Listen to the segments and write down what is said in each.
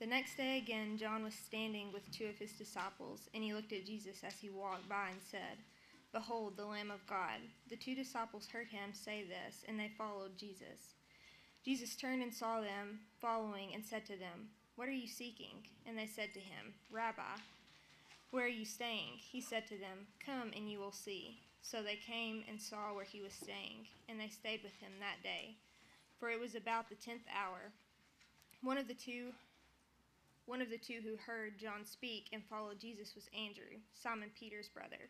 The next day again, John was standing with two of his disciples, and he looked at Jesus as he walked by and said, Behold, the Lamb of God. The two disciples heard him say this, and they followed Jesus. Jesus turned and saw them following and said to them, What are you seeking? And they said to him, Rabbi, where are you staying? He said to them, Come and you will see. So they came and saw where he was staying, and they stayed with him that day. For it was about the tenth hour. One of the two one of the two who heard John speak and followed Jesus was Andrew, Simon Peter's brother.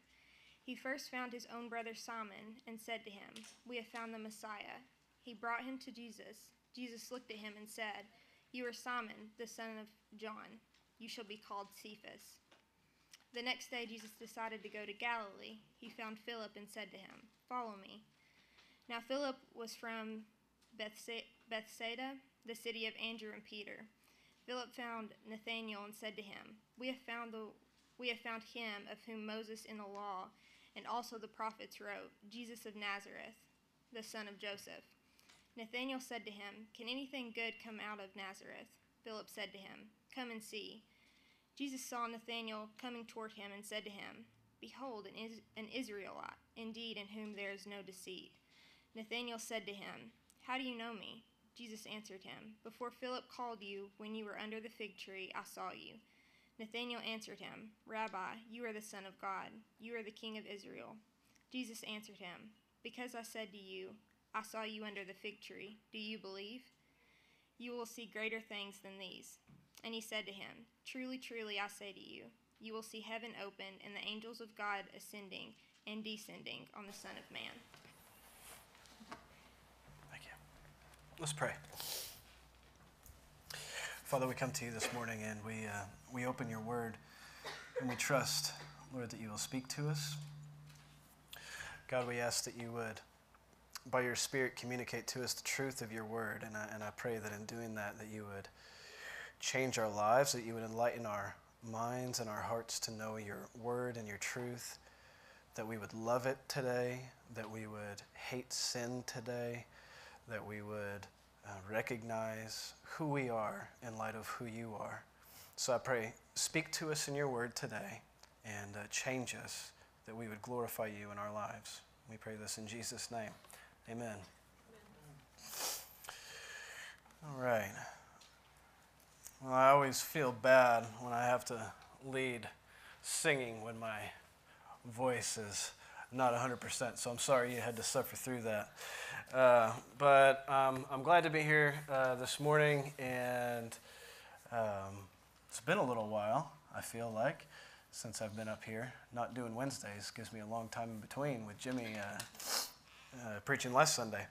He first found his own brother Simon and said to him, We have found the Messiah. He brought him to Jesus. Jesus looked at him and said, You are Simon, the son of John. You shall be called Cephas. The next day, Jesus decided to go to Galilee. He found Philip and said to him, Follow me. Now, Philip was from Bethsaida, the city of Andrew and Peter. Philip found Nathanael and said to him, We have found the we have found him of whom Moses in the law and also the prophets wrote, Jesus of Nazareth, the son of Joseph. Nathanael said to him, Can anything good come out of Nazareth? Philip said to him, Come and see. Jesus saw Nathanael coming toward him and said to him, Behold, an, Is- an Israelite, indeed, in whom there is no deceit. Nathanael said to him, How do you know me? Jesus answered him, Before Philip called you, when you were under the fig tree, I saw you. Nathanael answered him, Rabbi, you are the Son of God, you are the King of Israel. Jesus answered him, Because I said to you, I saw you under the fig tree, do you believe? You will see greater things than these. And he said to him, Truly, truly, I say to you, you will see heaven open and the angels of God ascending and descending on the Son of Man. Thank you. Let's pray. Father, we come to you this morning and we, uh, we open your word and we trust, Lord, that you will speak to us. God, we ask that you would, by your Spirit, communicate to us the truth of your word. And I, and I pray that in doing that, that you would change our lives, that you would enlighten our minds and our hearts to know your word and your truth, that we would love it today, that we would hate sin today, that we would uh, recognize who we are in light of who you are. So I pray, speak to us in your word today and uh, change us that we would glorify you in our lives. We pray this in Jesus' name. Amen. Amen. All right. Well, I always feel bad when I have to lead singing when my voice is not 100%, so I'm sorry you had to suffer through that. Uh, but um, I'm glad to be here uh, this morning, and um, it's been a little while, I feel like, since I've been up here. Not doing Wednesdays gives me a long time in between with Jimmy uh, uh preaching last Sunday.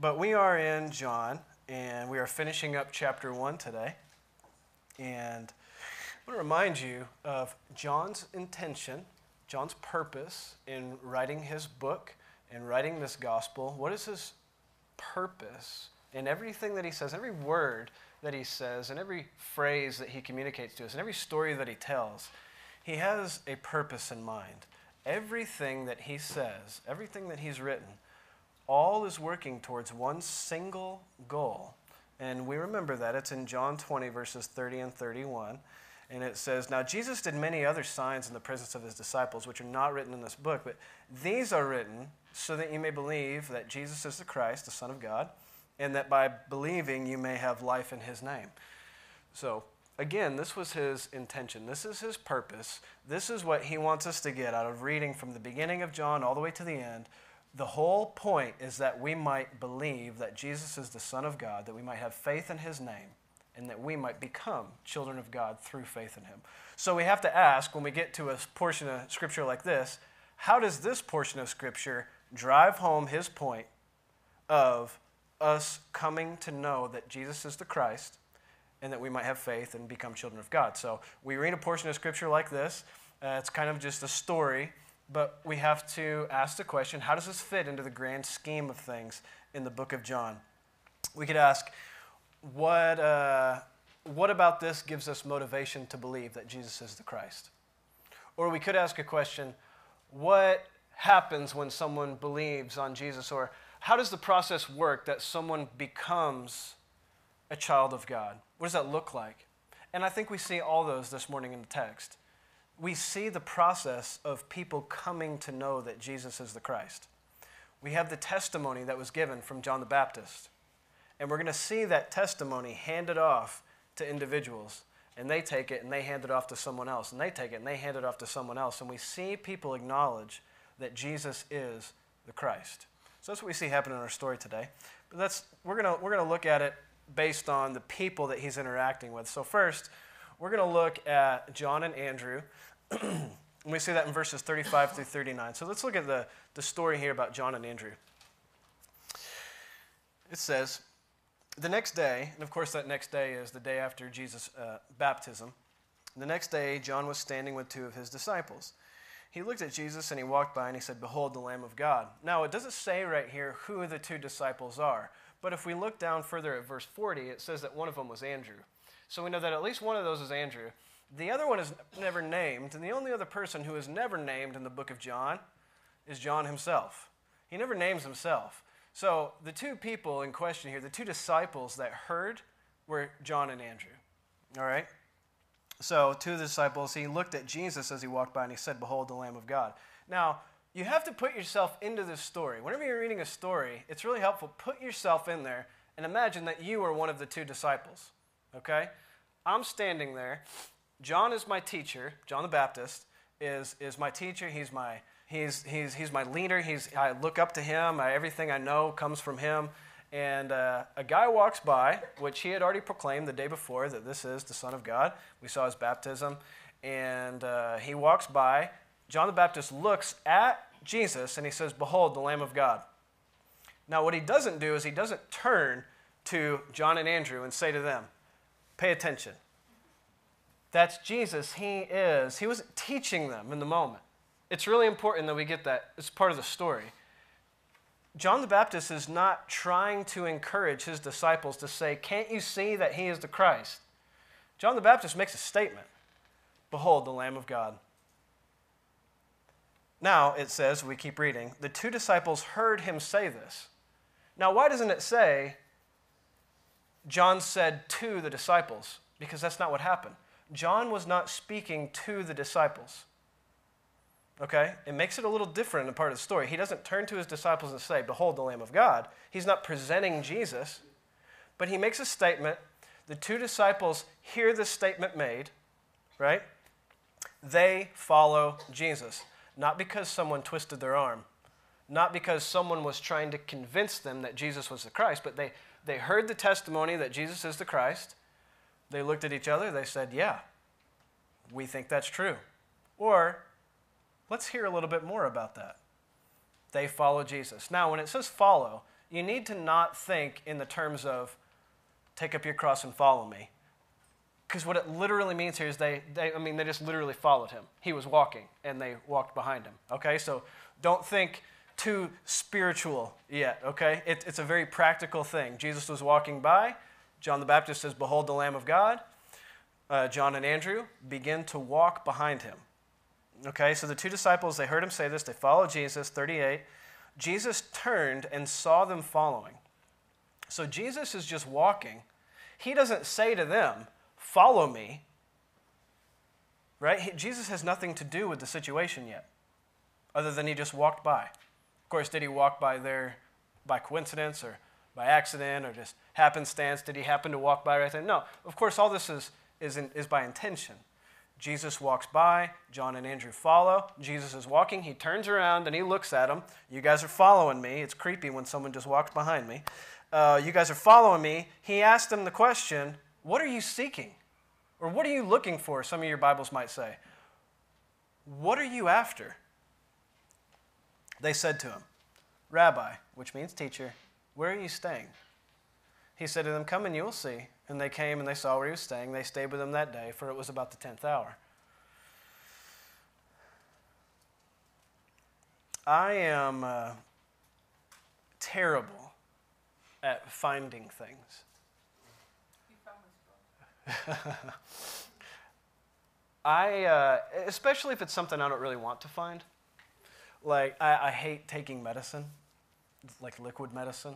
But we are in John, and we are finishing up chapter 1 today. And I want to remind you of John's intention, John's purpose in writing his book and writing this gospel. What is his purpose in everything that he says, every word that he says, and every phrase that he communicates to us, and every story that he tells? He has a purpose in mind. Everything that he says, everything that he's written, all is working towards one single goal and we remember that. It's in John 20, verses 30 and 31. And it says, Now Jesus did many other signs in the presence of his disciples, which are not written in this book, but these are written so that you may believe that Jesus is the Christ, the Son of God, and that by believing you may have life in his name. So, again, this was his intention. This is his purpose. This is what he wants us to get out of reading from the beginning of John all the way to the end the whole point is that we might believe that Jesus is the Son of God, that we might have faith in his name, and that we might become children of God through faith in him. So we have to ask when we get to a portion of Scripture like this how does this portion of Scripture drive home his point of us coming to know that Jesus is the Christ and that we might have faith and become children of God? So we read a portion of Scripture like this. Uh, it's kind of just a story but we have to ask the question how does this fit into the grand scheme of things in the book of John? We could ask, what, uh, what about this gives us motivation to believe that Jesus is the Christ? Or we could ask a question, what happens when someone believes on Jesus? Or how does the process work that someone becomes a child of God? What does that look like? And I think we see all those this morning in the text. We see the process of people coming to know that Jesus is the Christ. We have the testimony that was given from John the Baptist. And we're going to see that testimony handed off to individuals. And they take it and they hand it off to someone else. And they take it and they hand it off to someone else. And we see people acknowledge that Jesus is the Christ. So that's what we see happen in our story today. But that's, we're going we're going to look at it based on the people that he's interacting with. So, first, we're going to look at John and Andrew. and we see that in verses 35 through 39. So, let's look at the, the story here about John and Andrew. It says, The next day, and of course, that next day is the day after Jesus' uh, baptism. The next day, John was standing with two of his disciples. He looked at Jesus and he walked by and he said, Behold, the Lamb of God. Now, it doesn't say right here who the two disciples are. But if we look down further at verse 40, it says that one of them was Andrew. So we know that at least one of those is Andrew. The other one is never named, and the only other person who is never named in the book of John is John himself. He never names himself. So the two people in question here, the two disciples that heard, were John and Andrew. All right? So, two disciples, he looked at Jesus as he walked by and he said, Behold, the Lamb of God. Now, you have to put yourself into this story. Whenever you're reading a story, it's really helpful. Put yourself in there and imagine that you are one of the two disciples. Okay? I'm standing there. John is my teacher. John the Baptist is, is my teacher. He's my, he's, he's, he's my leader. He's, I look up to him. I, everything I know comes from him. And uh, a guy walks by, which he had already proclaimed the day before that this is the Son of God. We saw his baptism. And uh, he walks by, John the Baptist looks at Jesus and he says, Behold, the Lamb of God. Now, what he doesn't do is he doesn't turn to John and Andrew and say to them, Pay attention. That's Jesus. He is. He was teaching them in the moment. It's really important that we get that. It's part of the story. John the Baptist is not trying to encourage his disciples to say, Can't you see that he is the Christ? John the Baptist makes a statement Behold, the Lamb of God. Now, it says, we keep reading, the two disciples heard him say this. Now, why doesn't it say John said to the disciples? Because that's not what happened. John was not speaking to the disciples. Okay? It makes it a little different in a part of the story. He doesn't turn to his disciples and say, Behold the Lamb of God. He's not presenting Jesus, but he makes a statement. The two disciples hear this statement made, right? They follow Jesus. Not because someone twisted their arm, not because someone was trying to convince them that Jesus was the Christ, but they, they heard the testimony that Jesus is the Christ. They looked at each other, they said, Yeah, we think that's true. Or, let's hear a little bit more about that. They follow Jesus. Now, when it says follow, you need to not think in the terms of take up your cross and follow me because what it literally means here is they, they, I mean, they just literally followed him. He was walking, and they walked behind him. Okay, so don't think too spiritual yet. Okay, it, it's a very practical thing. Jesus was walking by. John the Baptist says, "Behold, the Lamb of God." Uh, John and Andrew begin to walk behind him. Okay, so the two disciples they heard him say this. They followed Jesus. Thirty-eight. Jesus turned and saw them following. So Jesus is just walking. He doesn't say to them, Follow me. Right? Jesus has nothing to do with the situation yet, other than he just walked by. Of course, did he walk by there by coincidence or by accident or just happenstance? Did he happen to walk by right there? No. Of course, all this is, is, in, is by intention. Jesus walks by, John and Andrew follow. Jesus is walking, he turns around and he looks at them. You guys are following me. It's creepy when someone just walks behind me. Uh, you guys are following me. He asked them the question, What are you seeking? Or what are you looking for? Some of your Bibles might say. What are you after? They said to him, Rabbi, which means teacher, where are you staying? He said to them, Come and you will see. And they came and they saw where he was staying. They stayed with him that day, for it was about the tenth hour. I am uh, terrible at finding things. I, uh, especially if it's something I don't really want to find. Like, I, I hate taking medicine, like liquid medicine.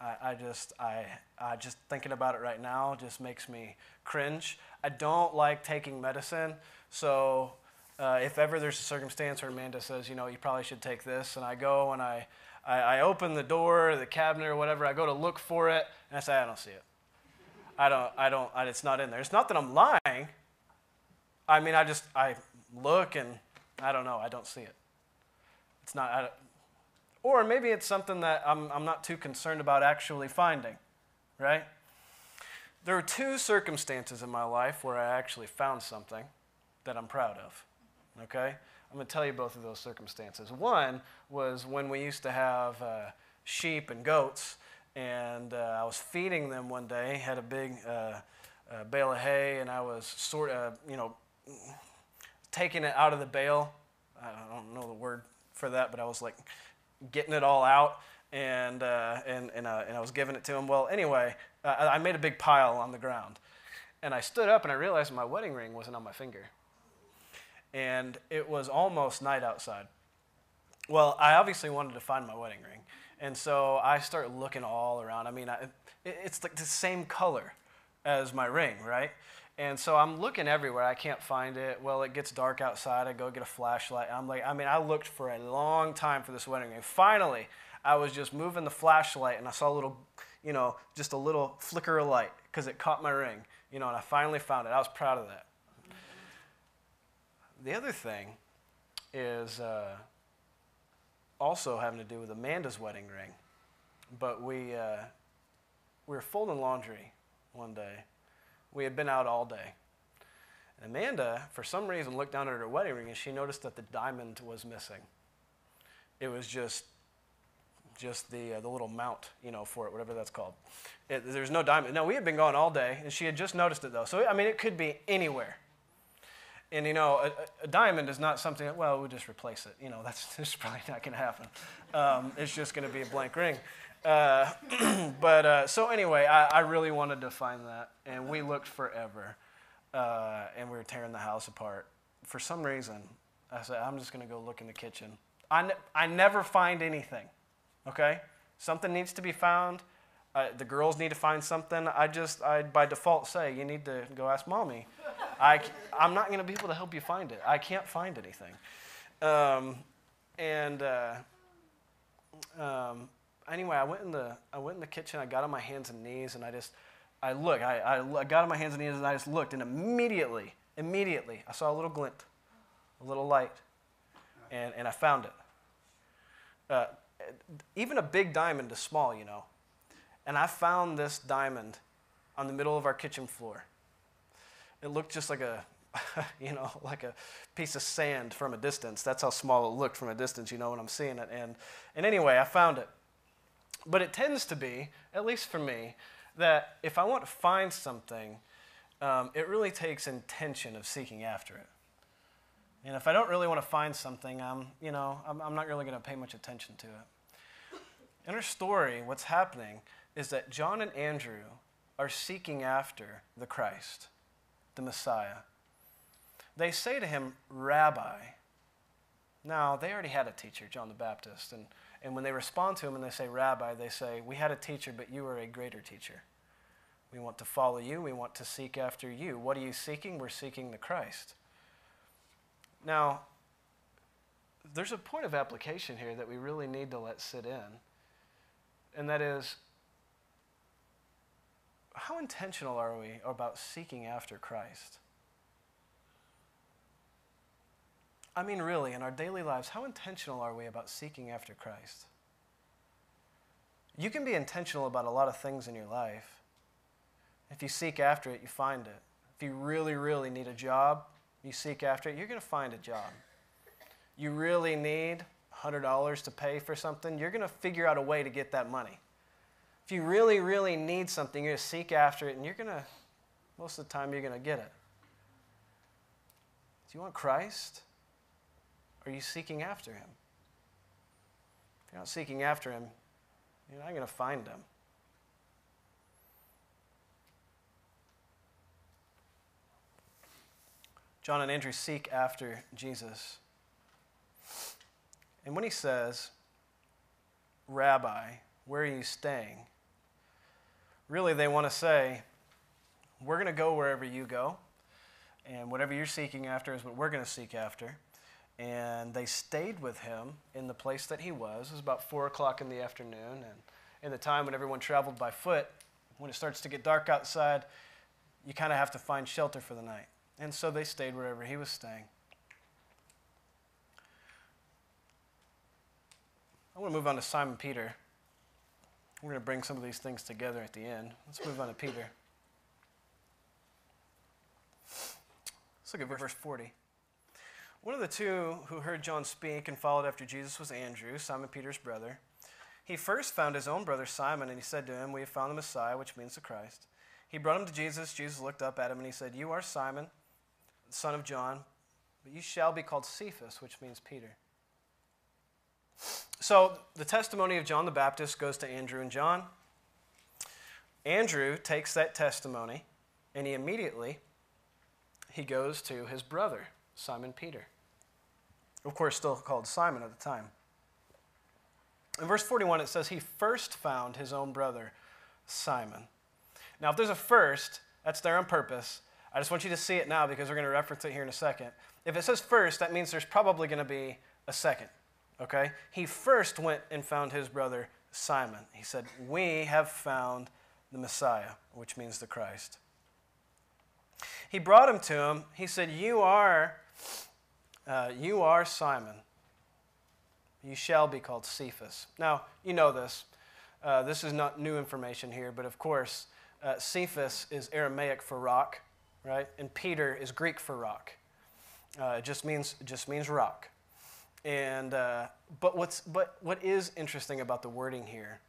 I, I just I, I just thinking about it right now just makes me cringe. I don't like taking medicine, so uh, if ever there's a circumstance where Amanda says, you know, you probably should take this, and I go and I, I, I open the door, the cabinet or whatever, I go to look for it, and I say, I don't see it. I don't, I don't, I, it's not in there. It's not that I'm lying. I mean, I just, I look and I don't know, I don't see it. It's not, I, or maybe it's something that I'm, I'm not too concerned about actually finding, right? There are two circumstances in my life where I actually found something that I'm proud of, okay? I'm going to tell you both of those circumstances. One was when we used to have uh, sheep and goats, and uh, I was feeding them one day, had a big uh, uh bale of hay, and I was sort of, you know, taking it out of the bale. I don't know the word for that, but I was like getting it all out, and uh, and and, uh, and I was giving it to him. Well, anyway, uh, I made a big pile on the ground, and I stood up and I realized my wedding ring wasn't on my finger, and it was almost night outside. Well, I obviously wanted to find my wedding ring, and so I start looking all around. I mean, I, it, it's like the same color as my ring, right? And so I'm looking everywhere. I can't find it. Well, it gets dark outside. I go get a flashlight. I'm like, I mean, I looked for a long time for this wedding ring. Finally, I was just moving the flashlight and I saw a little, you know, just a little flicker of light because it caught my ring, you know, and I finally found it. I was proud of that. The other thing is uh, also having to do with Amanda's wedding ring. But we, uh, we were folding laundry one day we had been out all day. And Amanda, for some reason, looked down at her wedding ring and she noticed that the diamond was missing. It was just just the, uh, the little mount, you know, for it, whatever that's called. It, there's no diamond. No, we had been gone all day, and she had just noticed it, though. So, I mean, it could be anywhere. And, you know, a, a diamond is not something, that, well, we'll just replace it. You know, that's, that's probably not going to happen. Um, it's just going to be a blank ring. Uh, but uh, so anyway, I, I, really wanted to find that, and we looked forever, uh, and we were tearing the house apart. For some reason, I said, I'm just going to go look in the kitchen. I, ne- I never find anything, okay? Something needs to be found. Uh, the girls need to find something. I just, I by default say, you need to go ask mommy. I, I'm not going to be able to help you find it. I can't find anything. Um, and uh, um, anyway, I went in the I went in the kitchen. I got on my hands and knees, and I just I look. I, I, I got on my hands and knees, and I just looked, and immediately, immediately, I saw a little glint, a little light, and and I found it. Uh, even a big diamond is small, you know. And I found this diamond on the middle of our kitchen floor. It looked just like a, you know, like a piece of sand from a distance. That's how small it looked from a distance, you know, when I'm seeing it. And, and anyway, I found it. But it tends to be, at least for me, that if I want to find something, um, it really takes intention of seeking after it. And if I don't really want to find something, I'm, you know, I'm, I'm not really going to pay much attention to it. In our story, what's happening is that John and Andrew are seeking after the Christ, the Messiah. They say to him, Rabbi. Now, they already had a teacher, John the Baptist, and and when they respond to him and they say, Rabbi, they say, We had a teacher, but you are a greater teacher. We want to follow you. We want to seek after you. What are you seeking? We're seeking the Christ. Now, there's a point of application here that we really need to let sit in, and that is how intentional are we about seeking after Christ? I mean, really, in our daily lives, how intentional are we about seeking after Christ? You can be intentional about a lot of things in your life. If you seek after it, you find it. If you really, really need a job, you seek after it, you're going to find a job. You really need $100 to pay for something, you're going to figure out a way to get that money. If you really, really need something, you're going to seek after it, and you're going to, most of the time, you're going to get it. Do you want Christ? Are you seeking after him? If you're not seeking after him, you're not going to find him. John and Andrew seek after Jesus. And when he says, Rabbi, where are you staying? really they want to say, we're going to go wherever you go, and whatever you're seeking after is what we're going to seek after. And they stayed with him in the place that he was. It was about 4 o'clock in the afternoon, and in the time when everyone traveled by foot, when it starts to get dark outside, you kind of have to find shelter for the night. And so they stayed wherever he was staying. I want to move on to Simon Peter. We're going to bring some of these things together at the end. Let's move on to Peter. Let's look at verse 40. One of the two who heard John speak and followed after Jesus was Andrew, Simon Peter's brother. He first found his own brother Simon, and he said to him, We have found the Messiah, which means the Christ. He brought him to Jesus. Jesus looked up at him and he said, You are Simon, son of John, but you shall be called Cephas, which means Peter. So the testimony of John the Baptist goes to Andrew and John. Andrew takes that testimony and he immediately he goes to his brother, Simon Peter. Of course, still called Simon at the time. In verse 41, it says he first found his own brother, Simon. Now, if there's a first, that's there on purpose. I just want you to see it now because we're going to reference it here in a second. If it says first, that means there's probably going to be a second. Okay? He first went and found his brother Simon. He said, We have found the Messiah, which means the Christ. He brought him to him. He said, You are, uh, you are Simon. You shall be called Cephas. Now, you know this. Uh, this is not new information here, but of course, uh, Cephas is Aramaic for rock, right? And Peter is Greek for rock. Uh, it just means, it just means rock. And, uh, but, what's, but what is interesting about the wording here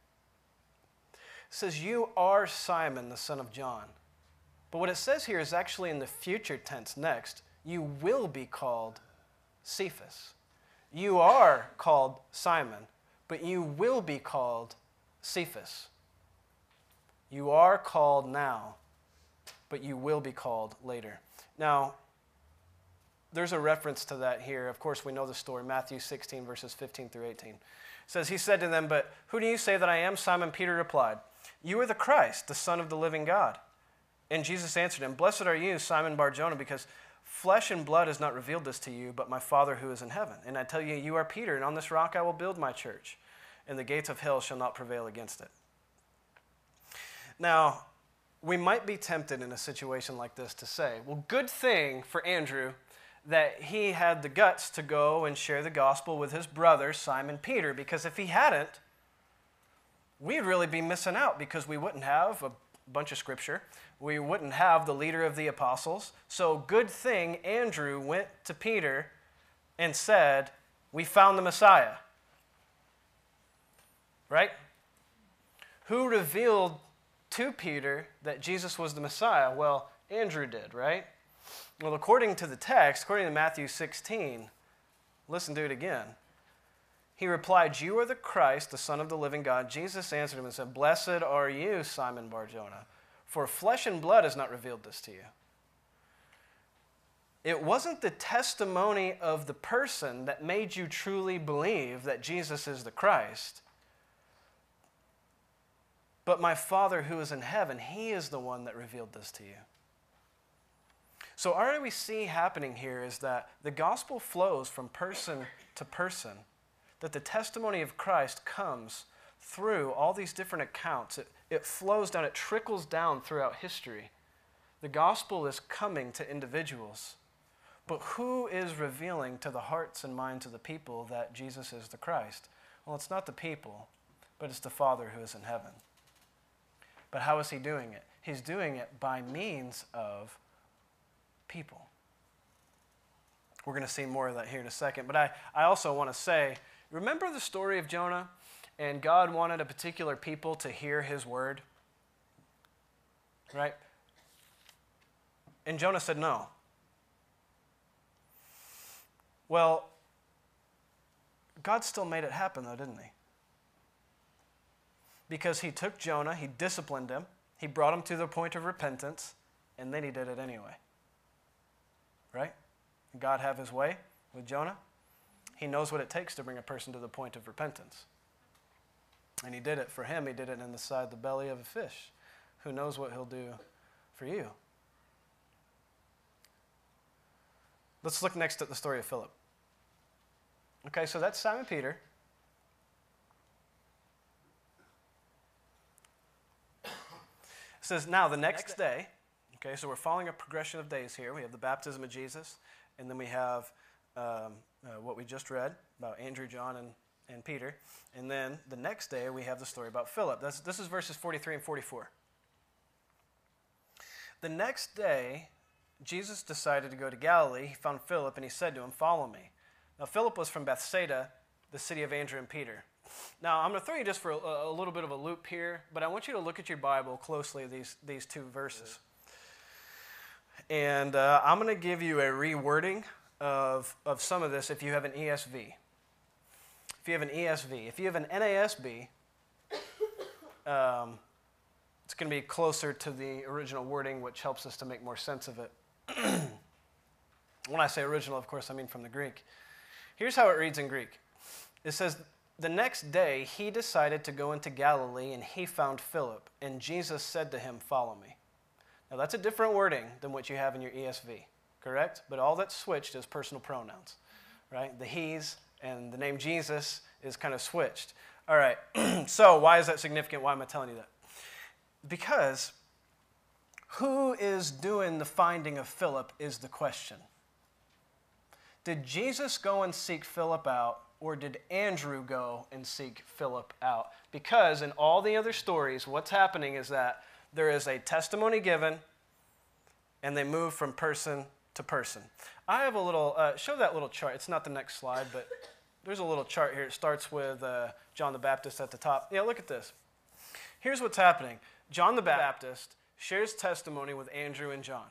says, You are Simon, the son of John. But what it says here is actually in the future tense next. You will be called Cephas. You are called Simon, but you will be called Cephas. You are called now, but you will be called later. Now, there's a reference to that here. Of course, we know the story Matthew 16, verses 15 through 18. It says, He said to them, But who do you say that I am? Simon Peter replied, You are the Christ, the Son of the living God. And Jesus answered him, Blessed are you, Simon Barjona, because flesh and blood has not revealed this to you, but my Father who is in heaven. And I tell you, you are Peter, and on this rock I will build my church, and the gates of hell shall not prevail against it. Now, we might be tempted in a situation like this to say, well, good thing for Andrew that he had the guts to go and share the gospel with his brother, Simon Peter, because if he hadn't, we'd really be missing out because we wouldn't have a bunch of scripture. We wouldn't have the leader of the apostles. So, good thing Andrew went to Peter and said, We found the Messiah. Right? Who revealed to Peter that Jesus was the Messiah? Well, Andrew did, right? Well, according to the text, according to Matthew 16, listen to it again. He replied, You are the Christ, the Son of the living God. Jesus answered him and said, Blessed are you, Simon Barjona, for flesh and blood has not revealed this to you. It wasn't the testimony of the person that made you truly believe that Jesus is the Christ. But my Father who is in heaven, He is the one that revealed this to you. So, all we see happening here is that the gospel flows from person to person, that the testimony of Christ comes through all these different accounts. It, it flows down, it trickles down throughout history. The gospel is coming to individuals. But who is revealing to the hearts and minds of the people that Jesus is the Christ? Well, it's not the people, but it's the Father who is in heaven. But how is he doing it? He's doing it by means of people. We're going to see more of that here in a second. But I, I also want to say remember the story of Jonah? And God wanted a particular people to hear his word? Right? And Jonah said no. Well, God still made it happen, though, didn't he? Because he took Jonah, he disciplined him, he brought him to the point of repentance, and then he did it anyway. Right? God have his way with Jonah. He knows what it takes to bring a person to the point of repentance. And he did it for him. He did it inside the belly of a fish. who knows what he'll do for you? Let's look next at the story of Philip. Okay, so that's Simon Peter. It says, Now the next day, okay, so we're following a progression of days here. We have the baptism of Jesus, and then we have um, uh, what we just read about Andrew, John, and, and Peter. And then the next day, we have the story about Philip. That's, this is verses 43 and 44. The next day, Jesus decided to go to Galilee. He found Philip, and he said to him, Follow me. Now, Philip was from Bethsaida, the city of Andrew and Peter. Now, I'm going to throw you just for a, a, little bit of a loop here, but I want you to look at your Bible closely, these, these two verses. And uh, I'm going to give you a rewording of, of some of this if you have an ESV. If you have an ESV, if you have an NASB, um, it's going to be closer to the original wording, which helps us to make more sense of it. when I say original, of course, I mean from the Greek. Here's how it reads in Greek it says, The next day he decided to go into Galilee, and he found Philip, and Jesus said to him, Follow me. Now, that's a different wording than what you have in your ESV correct? But all that's switched is personal pronouns, right? The he's and the name Jesus is kind of switched. All right, so why is that significant? Why am I telling you that? Because who is doing the finding of Philip is the question. Did Jesus go and seek Philip out, or did Andrew go and seek Philip out? Because in all the other stories, what's happening is that there is a testimony given, and they move from person to person. I have a little, uh, show that little chart. It's not the next slide, but there's a little chart here. It starts with uh, John the Baptist at the top. Yeah, look at this. Here's what's happening John the Baptist shares testimony with Andrew and John.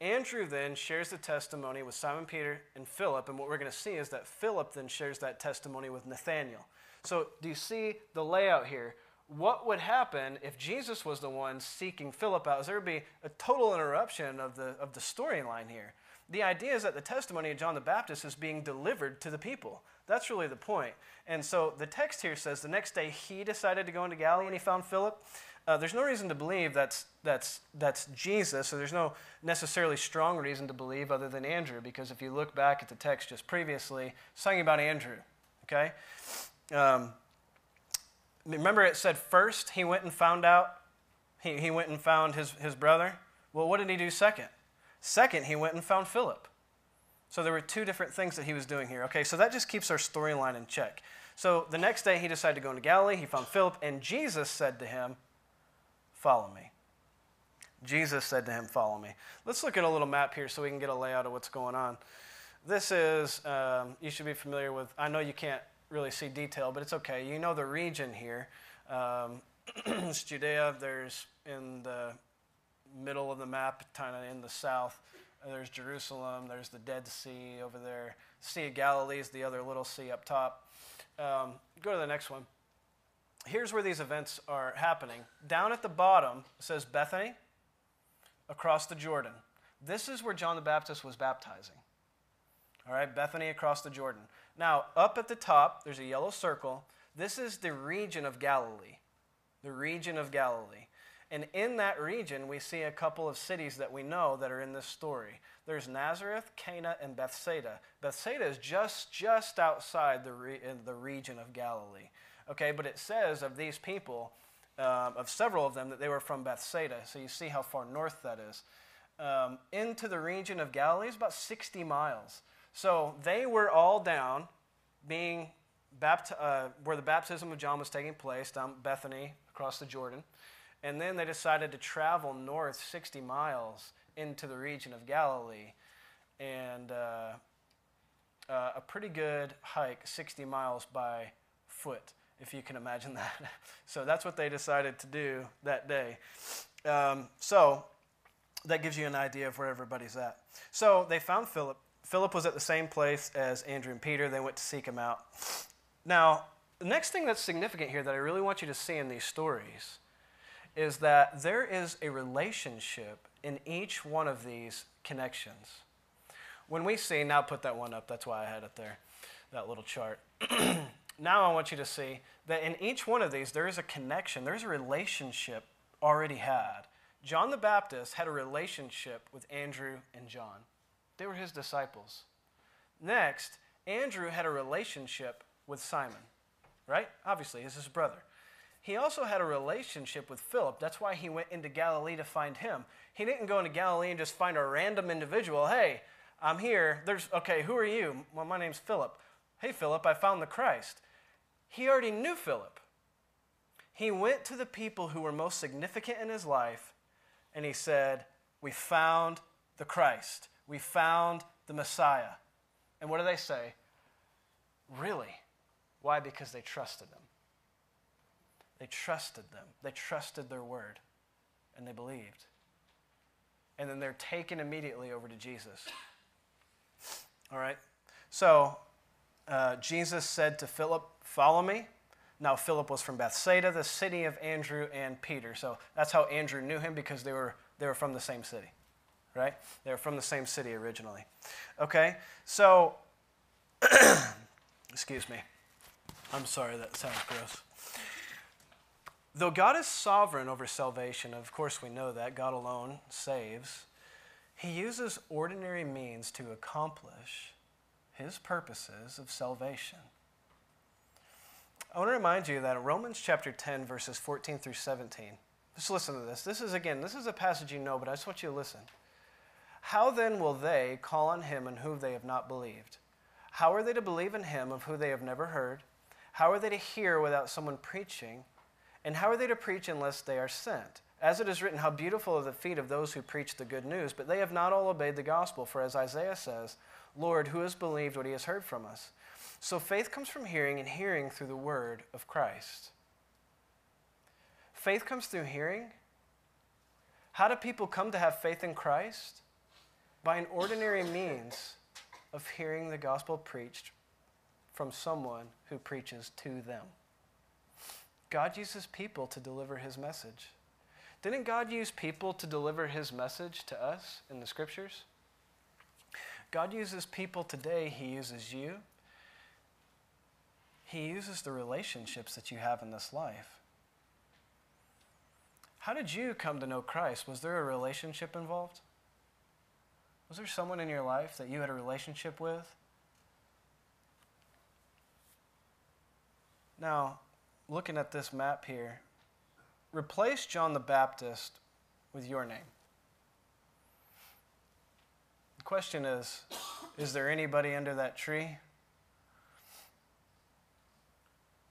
Andrew then shares the testimony with Simon Peter and Philip, and what we're going to see is that Philip then shares that testimony with Nathanael. So, do you see the layout here? What would happen if Jesus was the one seeking Philip out? There would be a total interruption of the, of the storyline here. The idea is that the testimony of John the Baptist is being delivered to the people. That's really the point. And so the text here says the next day he decided to go into Galilee and he found Philip. Uh, there's no reason to believe that's, that's, that's Jesus, so there's no necessarily strong reason to believe other than Andrew, because if you look back at the text just previously, it's talking about Andrew, okay? Um, Remember, it said first he went and found out, he, he went and found his, his brother. Well, what did he do second? Second, he went and found Philip. So there were two different things that he was doing here. Okay, so that just keeps our storyline in check. So the next day he decided to go into Galilee. He found Philip, and Jesus said to him, Follow me. Jesus said to him, Follow me. Let's look at a little map here so we can get a layout of what's going on. This is, um, you should be familiar with, I know you can't really see detail, but it's okay. You know the region here. Um, it's Judea. There's in the middle of the map, kind of in the south. There's Jerusalem. There's the Dead Sea over there. Sea of Galilee is the other little sea up top. Um, go to the next one. Here's where these events are happening. Down at the bottom says Bethany, across the Jordan. This is where John the Baptist was baptizing. All right, Bethany across the Jordan. Now, up at the top, there's a yellow circle. This is the region of Galilee. The region of Galilee. And in that region, we see a couple of cities that we know that are in this story. There's Nazareth, Cana, and Bethsaida. Bethsaida is just, just outside the, re- the region of Galilee. Okay, but it says of these people, um, of several of them, that they were from Bethsaida. So you see how far north that is. Um, into the region of Galilee is about 60 miles. So they were all down, being baptized, uh, where the baptism of John was taking place, down Bethany across the Jordan. And then they decided to travel north 60 miles into the region of Galilee. And uh, uh, a pretty good hike, 60 miles by foot, if you can imagine that. so that's what they decided to do that day. Um, so that gives you an idea of where everybody's at. So they found Philip. Philip was at the same place as Andrew and Peter. They went to seek him out. Now, the next thing that's significant here that I really want you to see in these stories is that there is a relationship in each one of these connections. When we see, now put that one up, that's why I had it there, that little chart. now I want you to see that in each one of these, there is a connection, there's a relationship already had. John the Baptist had a relationship with Andrew and John, they were his disciples. Next, Andrew had a relationship with Simon, right? Obviously, he's his brother. He also had a relationship with Philip. That's why he went into Galilee to find him. He didn't go into Galilee and just find a random individual. Hey, I'm here. There's, okay, who are you? Well, my name's Philip. Hey, Philip, I found the Christ. He already knew Philip. He went to the people who were most significant in his life and he said, We found the Christ. We found the Messiah. And what do they say? Really? Why? Because they trusted them. They trusted them. They trusted their word. And they believed. And then they're taken immediately over to Jesus. All right? So, uh, Jesus said to Philip, Follow me. Now, Philip was from Bethsaida, the city of Andrew and Peter. So that's how Andrew knew him because they were, they were from the same city, right? They were from the same city originally. Okay? So, excuse me. I'm sorry, that sounds gross. Though God is sovereign over salvation, of course we know that, God alone saves, He uses ordinary means to accomplish His purposes of salvation. I want to remind you that in Romans chapter 10, verses 14 through 17, just listen to this. This is, again, this is a passage you know, but I just want you to listen. How then will they call on him in whom they have not believed? How are they to believe in him of whom they have never heard? How are they to hear without someone preaching? And how are they to preach unless they are sent? As it is written, How beautiful are the feet of those who preach the good news, but they have not all obeyed the gospel. For as Isaiah says, Lord, who has believed what he has heard from us? So faith comes from hearing, and hearing through the word of Christ. Faith comes through hearing. How do people come to have faith in Christ? By an ordinary means of hearing the gospel preached from someone who preaches to them. God uses people to deliver his message. Didn't God use people to deliver his message to us in the scriptures? God uses people today, he uses you. He uses the relationships that you have in this life. How did you come to know Christ? Was there a relationship involved? Was there someone in your life that you had a relationship with? Now, looking at this map here, replace John the Baptist with your name. The question is Is there anybody under that tree?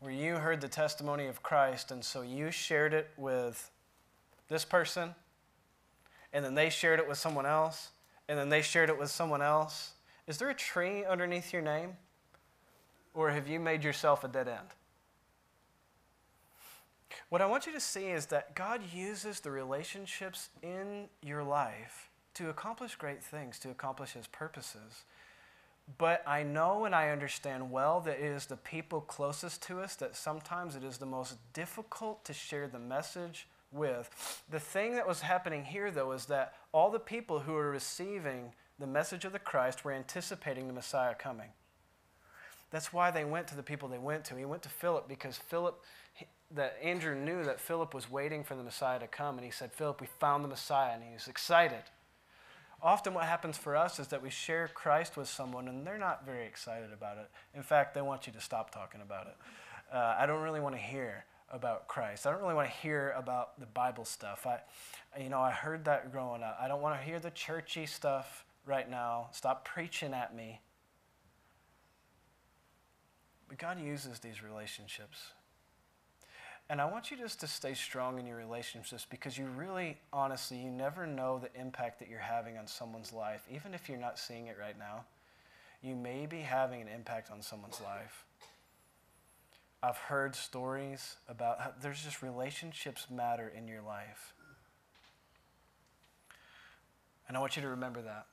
Where you heard the testimony of Christ, and so you shared it with this person, and then they shared it with someone else, and then they shared it with someone else. Is there a tree underneath your name? Or have you made yourself a dead end? What I want you to see is that God uses the relationships in your life to accomplish great things, to accomplish His purposes. But I know and I understand well that it is the people closest to us that sometimes it is the most difficult to share the message with. The thing that was happening here, though, is that all the people who were receiving the message of the Christ were anticipating the Messiah coming. That's why they went to the people they went to. He went to Philip because Philip that Andrew knew that Philip was waiting for the Messiah to come, and he said, Philip, we found the Messiah, and he was excited. Often, what happens for us is that we share Christ with someone, and they're not very excited about it. In fact, they want you to stop talking about it. Uh, I don't really want to hear about Christ. I don't really want to hear about the Bible stuff. I, you know, I heard that growing up. I don't want to hear the churchy stuff right now. Stop preaching at me. But God uses these relationships and I want you just to stay strong in your relationships because you really, honestly, you never know the impact that you're having on someone's life. Even if you're not seeing it right now, you may be having an impact on someone's life. I've heard stories about how there's just relationships matter in your life. And I want you to remember that.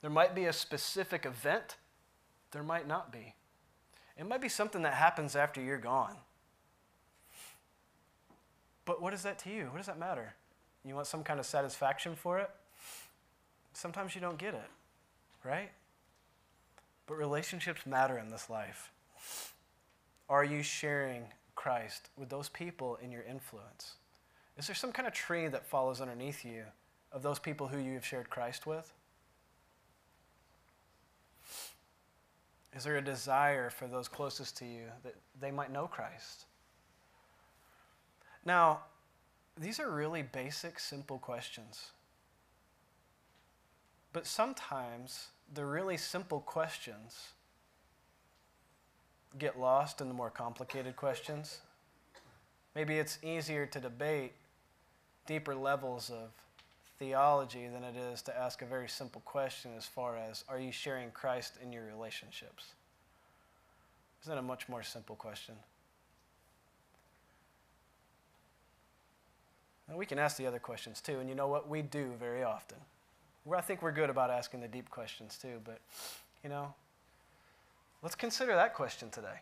There might be a specific event, there might not be. It might be something that happens after you're gone. But what is that to you? What does that matter? You want some kind of satisfaction for it? Sometimes you don't get it, right? But relationships matter in this life. Are you sharing Christ with those people in your influence? Is there some kind of tree that follows underneath you of those people who you have shared Christ with? Is there a desire for those closest to you that they might know Christ? Now, these are really basic, simple questions. But sometimes the really simple questions get lost in the more complicated questions. Maybe it's easier to debate deeper levels of theology than it is to ask a very simple question as far as are you sharing Christ in your relationships? Isn't that a much more simple question? And we can ask the other questions too, and you know what? We do very often. I think we're good about asking the deep questions too, but you know, let's consider that question today.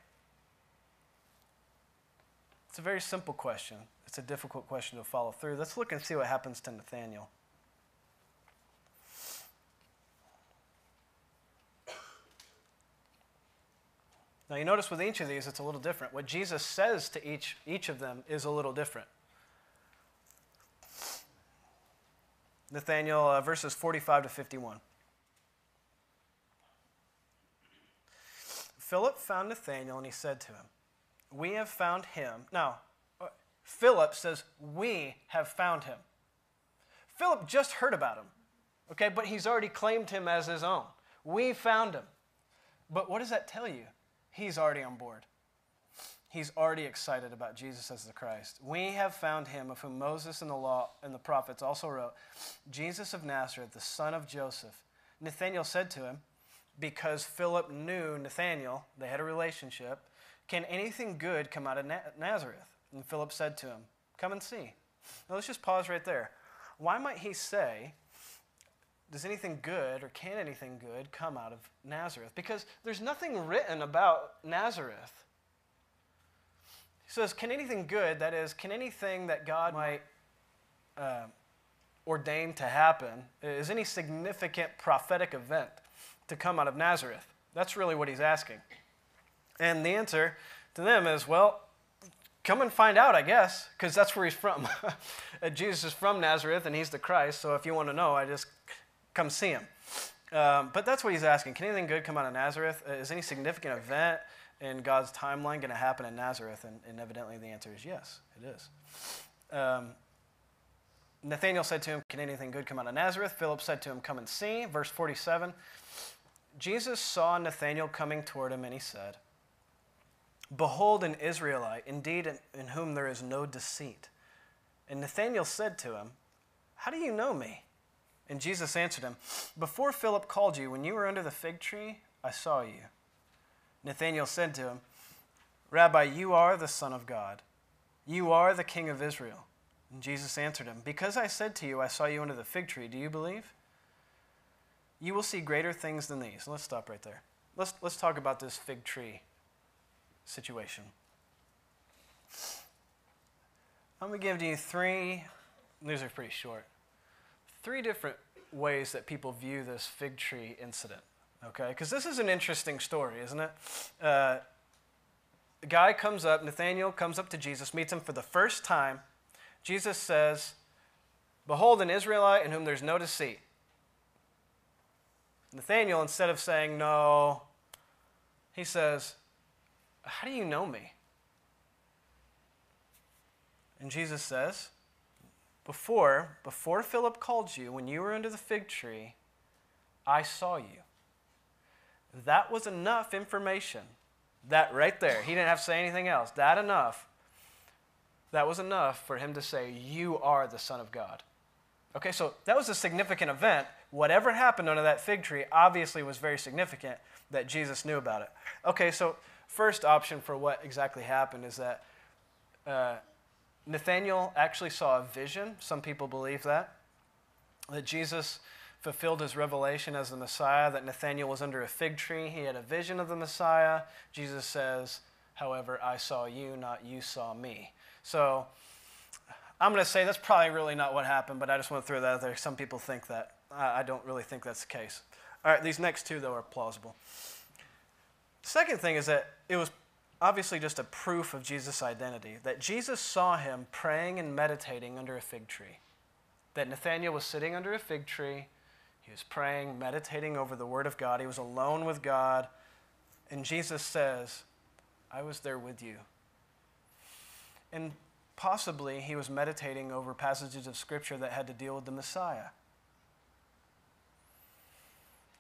It's a very simple question. It's a difficult question to follow through. Let's look and see what happens to Nathanael. Now, you notice with each of these, it's a little different. What Jesus says to each, each of them is a little different. Nathanael, uh, verses 45 to 51. Philip found Nathanael and he said to him, We have found him. Now, uh, Philip says, We have found him. Philip just heard about him, okay, but he's already claimed him as his own. We found him. But what does that tell you? he's already on board. He's already excited about Jesus as the Christ. We have found him of whom Moses and the law and the prophets also wrote, Jesus of Nazareth, the son of Joseph. Nathanael said to him, because Philip knew Nathanael, they had a relationship, can anything good come out of Nazareth? And Philip said to him, Come and see. Now let's just pause right there. Why might he say, does anything good or can anything good come out of Nazareth? Because there's nothing written about Nazareth. He says, Can anything good, that is, can anything that God might uh, ordain to happen, is any significant prophetic event to come out of Nazareth? That's really what he's asking. And the answer to them is, Well, come and find out, I guess, because that's where he's from. Jesus is from Nazareth and he's the Christ, so if you want to know, I just come see him. Um, but that's what he's asking. Can anything good come out of Nazareth? Uh, is any significant event in God's timeline going to happen in Nazareth? And, and, evidently the answer is yes, it is. Um, Nathanael said to him, Can anything good come out of Nazareth? Philip said to him, Come and see. Verse 47 Jesus saw Nathanael coming toward him, and he said, Behold, an Israelite, indeed, in, whom there is no deceit. And Nathanael said to him, How do you know me? And Jesus answered him, Before Philip called you, when you were under the fig tree, I saw you. Nathanael said to him, Rabbi, you are the Son of God. You are the King of Israel. And Jesus answered him, Because I said to you, I saw you under the fig tree, do you believe? You will see greater things than these. Let's stop right there. Let's, let's talk about this fig tree situation. I'm going to give you three, these are pretty short three different ways that people view this fig tree incident, okay? Because this is an interesting story, isn't it? Uh, the guy comes up, Nathanael comes up to Jesus, meets him for the first time. Jesus says, Behold, an Israelite in whom there's no deceit. Nathanael, instead of saying no, he says, How do you know me? And Jesus says, before, before Philip called you, when you were under the fig tree, I saw you. That was enough information. That right there. He didn't have to say anything else. That enough. That was enough for him to say, You are the Son of God. Okay, so that was a significant event. Whatever happened under that fig tree obviously was very significant that Jesus knew about it. Okay, so first option for what exactly happened is that uh, Nathanael actually saw a vision. Some people believe that. That Jesus fulfilled his revelation as the Messiah, that Nathanael was under a fig tree. He had a vision of the Messiah. Jesus says, however, I saw you, not you saw me. So I'm going to say that's probably really not what happened, but I just want to throw that out there. Some people think that. I don't really think that's the case. All right, these next two, though, are plausible. Second thing is that it was obviously just a proof of Jesus' identity that Jesus saw him praying and meditating under a fig tree. That Nathanael was sitting under a fig tree, he was praying, meditating over the Word of God, he was alone with God, and Jesus says, I was there with you. And possibly he was meditating over passages of Scripture that had to deal with the Messiah.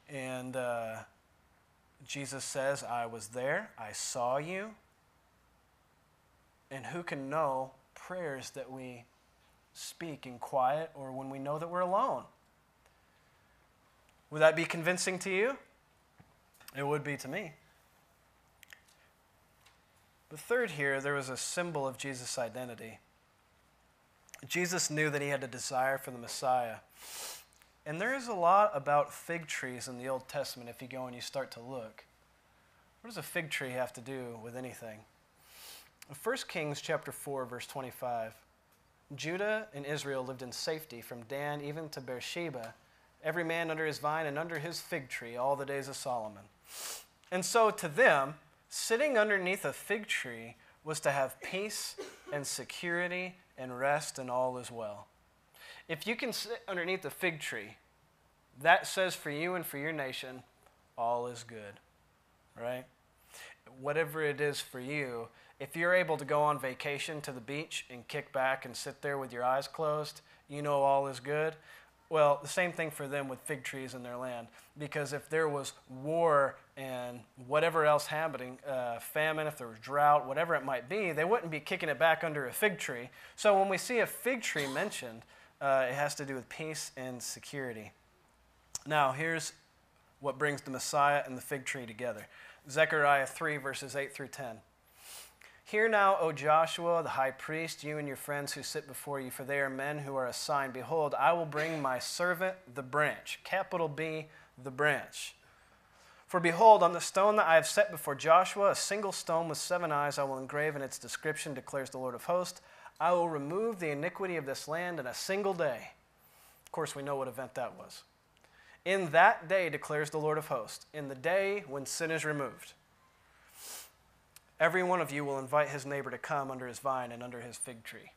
And uh, Jesus says, I was there, I saw you. And who can know prayers that we speak in quiet or when we know that we're alone? Would that be convincing to you? It would be to me. But third, here, there was a symbol of Jesus' identity. Jesus knew that he had a desire for the Messiah. And there is a lot about fig trees in the Old Testament if you go and you start to look. What does a fig tree have to do with anything? 1 Kings chapter 4 verse 25. Judah and Israel lived in safety from Dan even to Beersheba, every man under his vine and under his fig tree all the days of Solomon. And so to them, sitting underneath a fig tree was to have peace and security and rest and all is well. If you can sit underneath a fig tree, that says for you and for your nation, all is good, right? Whatever it is for you, if you're able to go on vacation to the beach and kick back and sit there with your eyes closed, you know all is good. Well, the same thing for them with fig trees in their land. Because if there was war and whatever else happening, uh, famine, if there was drought, whatever it might be, they wouldn't be kicking it back under a fig tree. So when we see a fig tree mentioned, uh, it has to do with peace and security. Now, here's what brings the Messiah and the fig tree together Zechariah 3, verses 8 through 10. Hear now, O Joshua, the high priest, you and your friends who sit before you, for they are men who are assigned. Behold, I will bring my servant, the branch, capital B, the branch. For behold, on the stone that I have set before Joshua, a single stone with seven eyes, I will engrave in its description, declares the Lord of hosts. I will remove the iniquity of this land in a single day. Of course, we know what event that was. In that day, declares the Lord of hosts, in the day when sin is removed, every one of you will invite his neighbor to come under his vine and under his fig tree.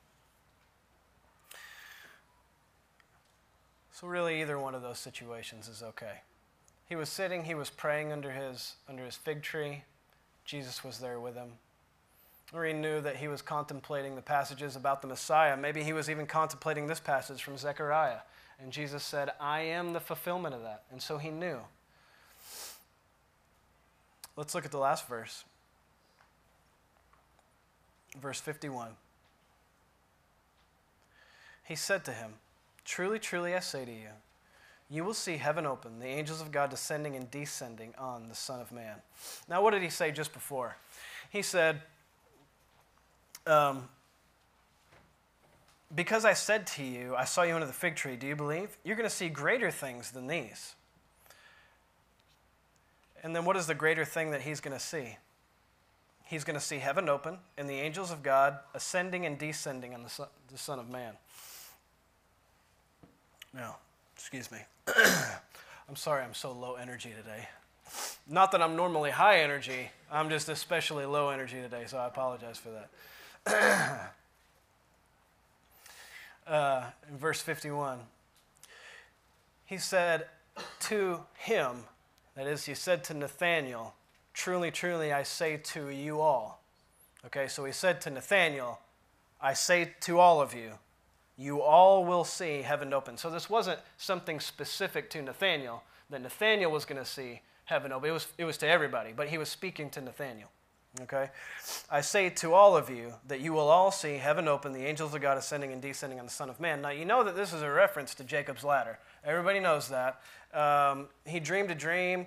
So, really, either one of those situations is okay. He was sitting, he was praying under his, under his fig tree. Jesus was there with him he knew that he was contemplating the passages about the Messiah. Maybe he was even contemplating this passage from Zechariah. And Jesus said, I am the fulfillment of that. And so he knew. Let's look at the last verse. Verse 51. He said to him, Truly, truly, I say to you, you will see heaven open, the angels of God descending and descending on the Son of Man. Now, what did he say just before? He said, um, because I said to you, I saw you under the fig tree, do you believe? You're going to see greater things than these. And then what is the greater thing that he's going to see? He's going to see heaven open and the angels of God ascending and descending on the Son, the son of Man. Now, excuse me. I'm sorry I'm so low energy today. Not that I'm normally high energy, I'm just especially low energy today, so I apologize for that. uh, verse 51, he said to him, that is, he said to Nathanael, Truly, truly, I say to you all. Okay, so he said to Nathanael, I say to all of you, you all will see heaven open. So this wasn't something specific to Nathanael, that Nathanael was going to see heaven open. It was, it was to everybody, but he was speaking to Nathanael. Okay? I say to all of you that you will all see heaven open, the angels of God ascending and descending on the Son of Man. Now, you know that this is a reference to Jacob's ladder. Everybody knows that. Um, he dreamed a dream,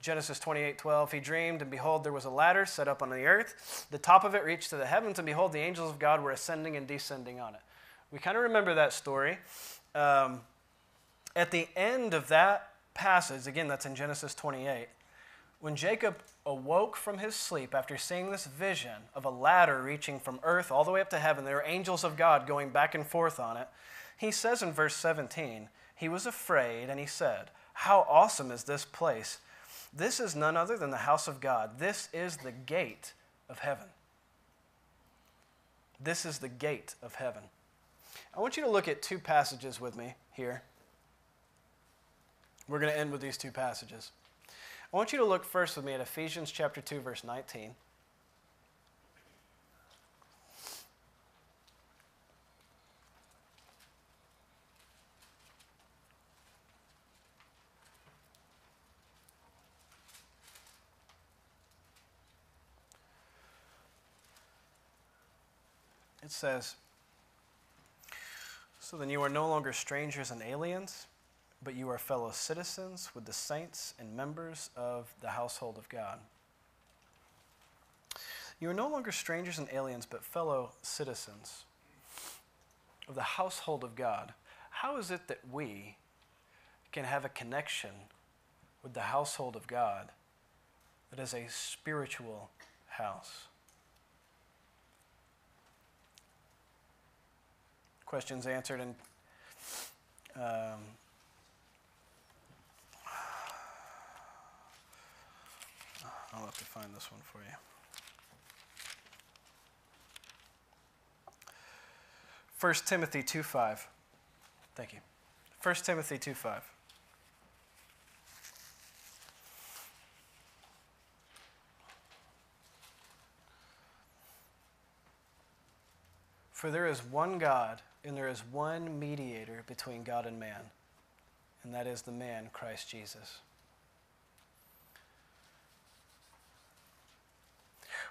Genesis 28 12. He dreamed, and behold, there was a ladder set up on the earth. The top of it reached to the heavens, and behold, the angels of God were ascending and descending on it. We kind of remember that story. Um, at the end of that passage, again, that's in Genesis 28, when Jacob awoke from his sleep after seeing this vision of a ladder reaching from earth all the way up to heaven, there were angels of God going back and forth on it. He says in verse 17, he was afraid and he said, How awesome is this place! This is none other than the house of God. This is the gate of heaven. This is the gate of heaven. I want you to look at two passages with me here. We're going to end with these two passages. I want you to look first with me at Ephesians chapter 2 verse 19. It says, So then you are no longer strangers and aliens, but you are fellow citizens with the saints and members of the household of God. You are no longer strangers and aliens, but fellow citizens of the household of God. How is it that we can have a connection with the household of God that is a spiritual house? Questions answered in um, I'll have to find this one for you. 1 Timothy 2 5. Thank you. 1 Timothy 2 5. For there is one God, and there is one mediator between God and man, and that is the man, Christ Jesus.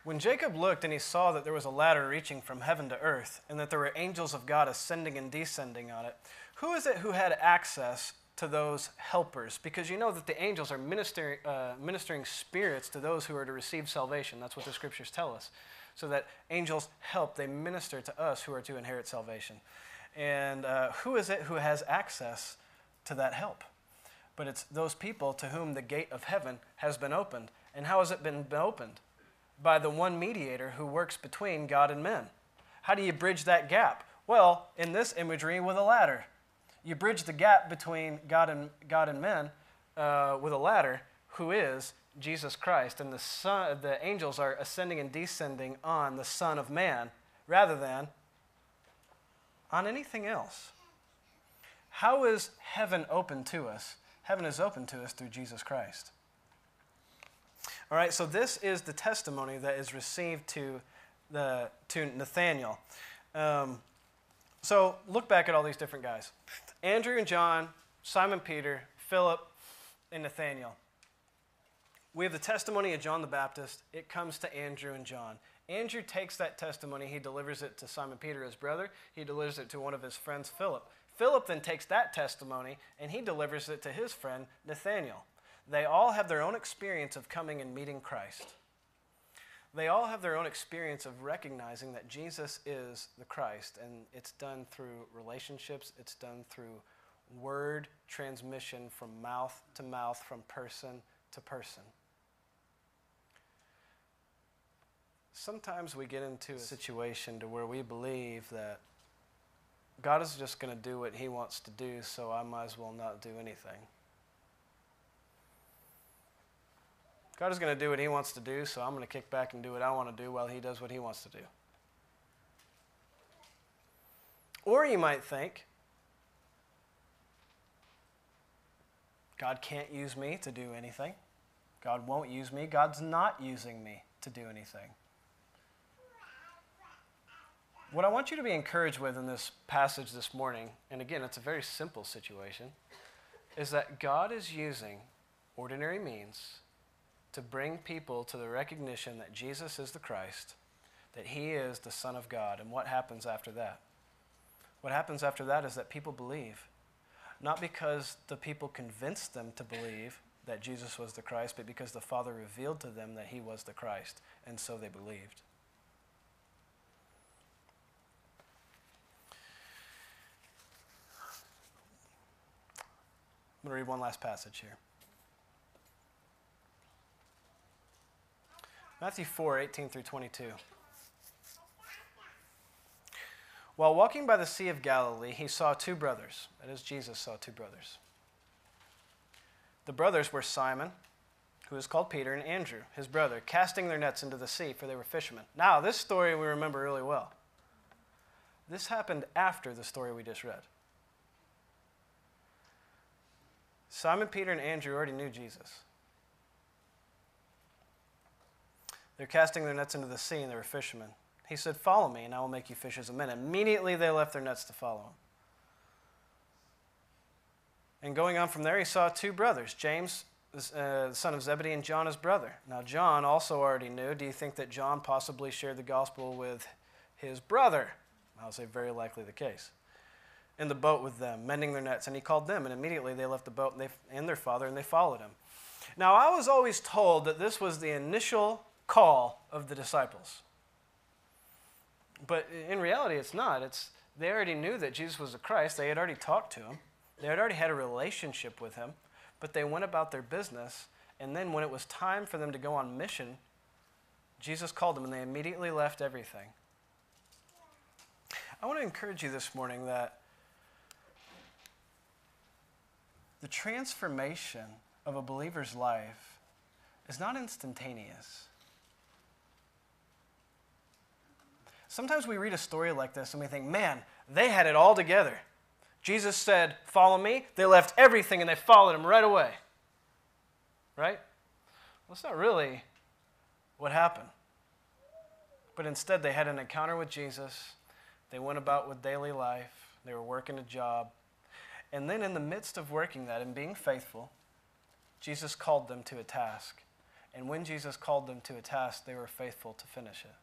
When Jacob looked and he saw that there was a ladder reaching from heaven to earth, and that there were angels of God ascending and descending on it, who is it who had access to those helpers? Because you know that the angels are ministering, uh, ministering spirits to those who are to receive salvation. That's what the scriptures tell us. So that angels help, they minister to us who are to inherit salvation. And uh, who is it who has access to that help? But it's those people to whom the gate of heaven has been opened. And how has it been opened? By the one mediator who works between God and men. How do you bridge that gap? Well, in this imagery, with a ladder. You bridge the gap between God and, God and men uh, with a ladder, who is Jesus Christ. And the, son, the angels are ascending and descending on the Son of Man rather than on anything else. How is heaven open to us? Heaven is open to us through Jesus Christ. All right, so this is the testimony that is received to, the, to Nathanael. Um, so look back at all these different guys Andrew and John, Simon Peter, Philip, and Nathanael. We have the testimony of John the Baptist. It comes to Andrew and John. Andrew takes that testimony, he delivers it to Simon Peter, his brother. He delivers it to one of his friends, Philip. Philip then takes that testimony and he delivers it to his friend, Nathanael. They all have their own experience of coming and meeting Christ. They all have their own experience of recognizing that Jesus is the Christ, and it's done through relationships, it's done through word transmission from mouth to mouth, from person to person. Sometimes we get into a situation to where we believe that God is just going to do what he wants to do, so I might as well not do anything. God is going to do what He wants to do, so I'm going to kick back and do what I want to do while He does what He wants to do. Or you might think, God can't use me to do anything. God won't use me. God's not using me to do anything. What I want you to be encouraged with in this passage this morning, and again, it's a very simple situation, is that God is using ordinary means to bring people to the recognition that Jesus is the Christ, that he is the Son of God. And what happens after that? What happens after that is that people believe. Not because the people convinced them to believe that Jesus was the Christ, but because the Father revealed to them that he was the Christ, and so they believed. I'm going to read one last passage here. Matthew 4 18 through 22. While walking by the Sea of Galilee, he saw two brothers. That is, Jesus saw two brothers. The brothers were Simon, who is called Peter, and Andrew, his brother, casting their nets into the sea, for they were fishermen. Now, this story we remember really well. This happened after the story we just read. Simon Peter and Andrew already knew Jesus. They're casting their nets into the sea, and they were fishermen. He said, Follow me, and I will make you fishers of men. Immediately they left their nets to follow him. And going on from there, he saw two brothers, James, uh, the son of Zebedee, and John, his brother. Now, John also already knew. Do you think that John possibly shared the gospel with his brother? I'll say, very likely the case. In the boat with them, mending their nets. And he called them, and immediately they left the boat and, they, and their father, and they followed him. Now, I was always told that this was the initial call of the disciples. But in reality, it's not. It's, they already knew that Jesus was the Christ, they had already talked to him. They had already had a relationship with him, but they went about their business. And then when it was time for them to go on mission, Jesus called them and they immediately left everything. I want to encourage you this morning that the transformation of a believer's life is not instantaneous. Sometimes we read a story like this and we think, man, they had it all together. Jesus said, Follow me. They left everything and they followed him right away. Right? Well, that's not really what happened. But instead, they had an encounter with Jesus. They went about with daily life. They were working a job. And then, in the midst of working that and being faithful, Jesus called them to a task. And when Jesus called them to a task, they were faithful to finish it.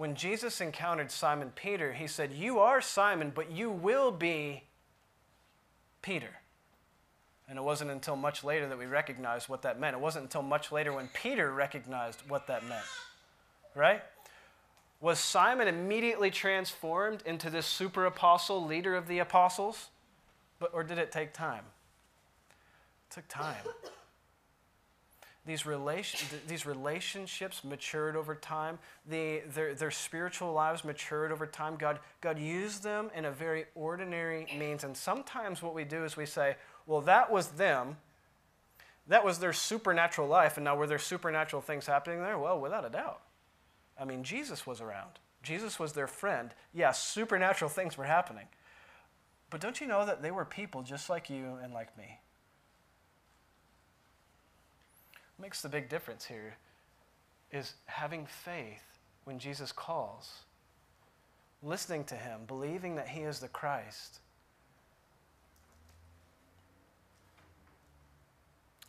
When Jesus encountered Simon Peter, he said, You are Simon, but you will be Peter. And it wasn't until much later that we recognized what that meant. It wasn't until much later when Peter recognized what that meant. Right? Was Simon immediately transformed into this super apostle, leader of the apostles? But, or did it take time? It took time. These, relation, these relationships matured over time. The, their, their spiritual lives matured over time. God, God used them in a very ordinary means. And sometimes what we do is we say, well, that was them. That was their supernatural life. And now were there supernatural things happening there? Well, without a doubt. I mean, Jesus was around. Jesus was their friend. Yes, supernatural things were happening. But don't you know that they were people just like you and like me? Makes the big difference here is having faith when Jesus calls, listening to him, believing that he is the Christ.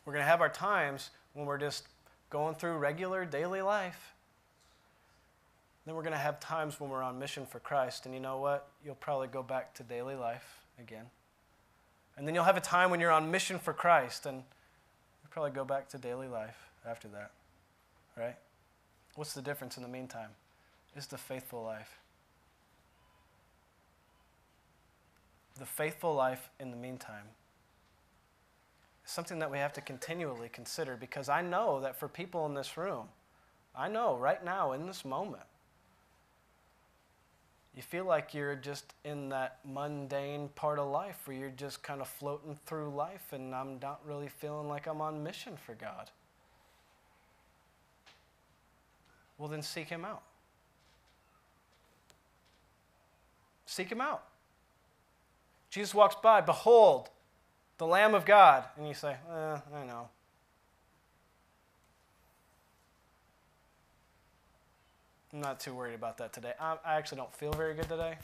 We're going to have our times when we're just going through regular daily life. Then we're going to have times when we're on mission for Christ. And you know what? You'll probably go back to daily life again. And then you'll have a time when you're on mission for Christ. And probably go back to daily life after that, right? What's the difference in the meantime? It's the faithful life. The faithful life in the meantime is something that we have to continually consider because I know that for people in this room, I know right now in this moment, you feel like you're just in that mundane part of life where you're just kind of floating through life and I'm not really feeling like I'm on mission for God. Well, then seek Him out. Seek Him out. Jesus walks by, behold, the Lamb of God. And you say, eh, I know. I'm not too worried about that today. I, I actually don't feel very good today.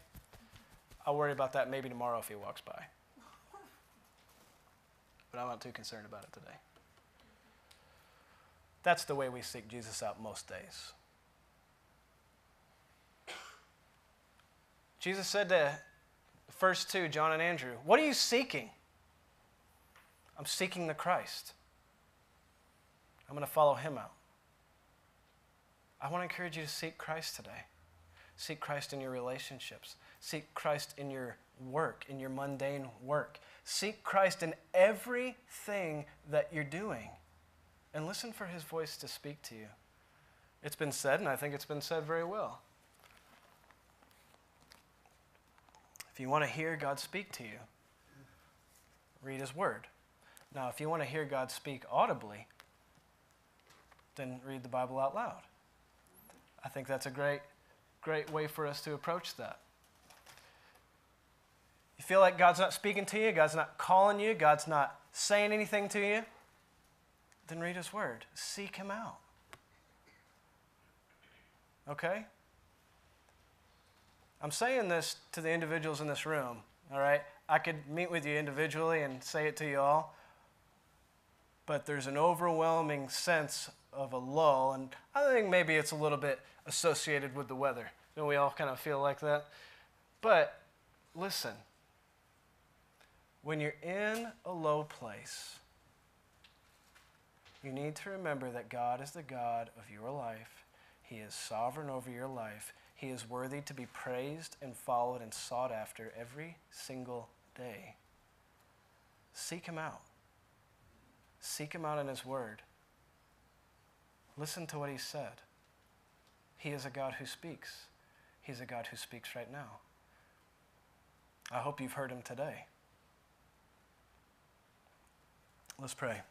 I'll worry about that maybe tomorrow if he walks by. But I'm not too concerned about it today. That's the way we seek Jesus out most days. Jesus said to the first two, John and Andrew, What are you seeking? I'm seeking the Christ. I'm going to follow him out. I want to encourage you to seek Christ today. Seek Christ in your relationships. Seek Christ in your work, in your mundane work. Seek Christ in everything that you're doing. And listen for his voice to speak to you. It's been said, and I think it's been said very well. If you want to hear God speak to you, read his word. Now, if you want to hear God speak audibly, then read the Bible out loud. I think that's a great, great way for us to approach that. You feel like God's not speaking to you, God's not calling you, God's not saying anything to you, then read His Word. Seek Him out. Okay? I'm saying this to the individuals in this room, all right? I could meet with you individually and say it to you all, but there's an overwhelming sense of a lull, and I think maybe it's a little bit associated with the weather. Don't we all kind of feel like that? But listen, when you're in a low place, you need to remember that God is the God of your life. He is sovereign over your life. He is worthy to be praised and followed and sought after every single day. Seek Him out. Seek Him out in His Word. Listen to what He said. He is a God who speaks. He's a God who speaks right now. I hope you've heard Him today. Let's pray.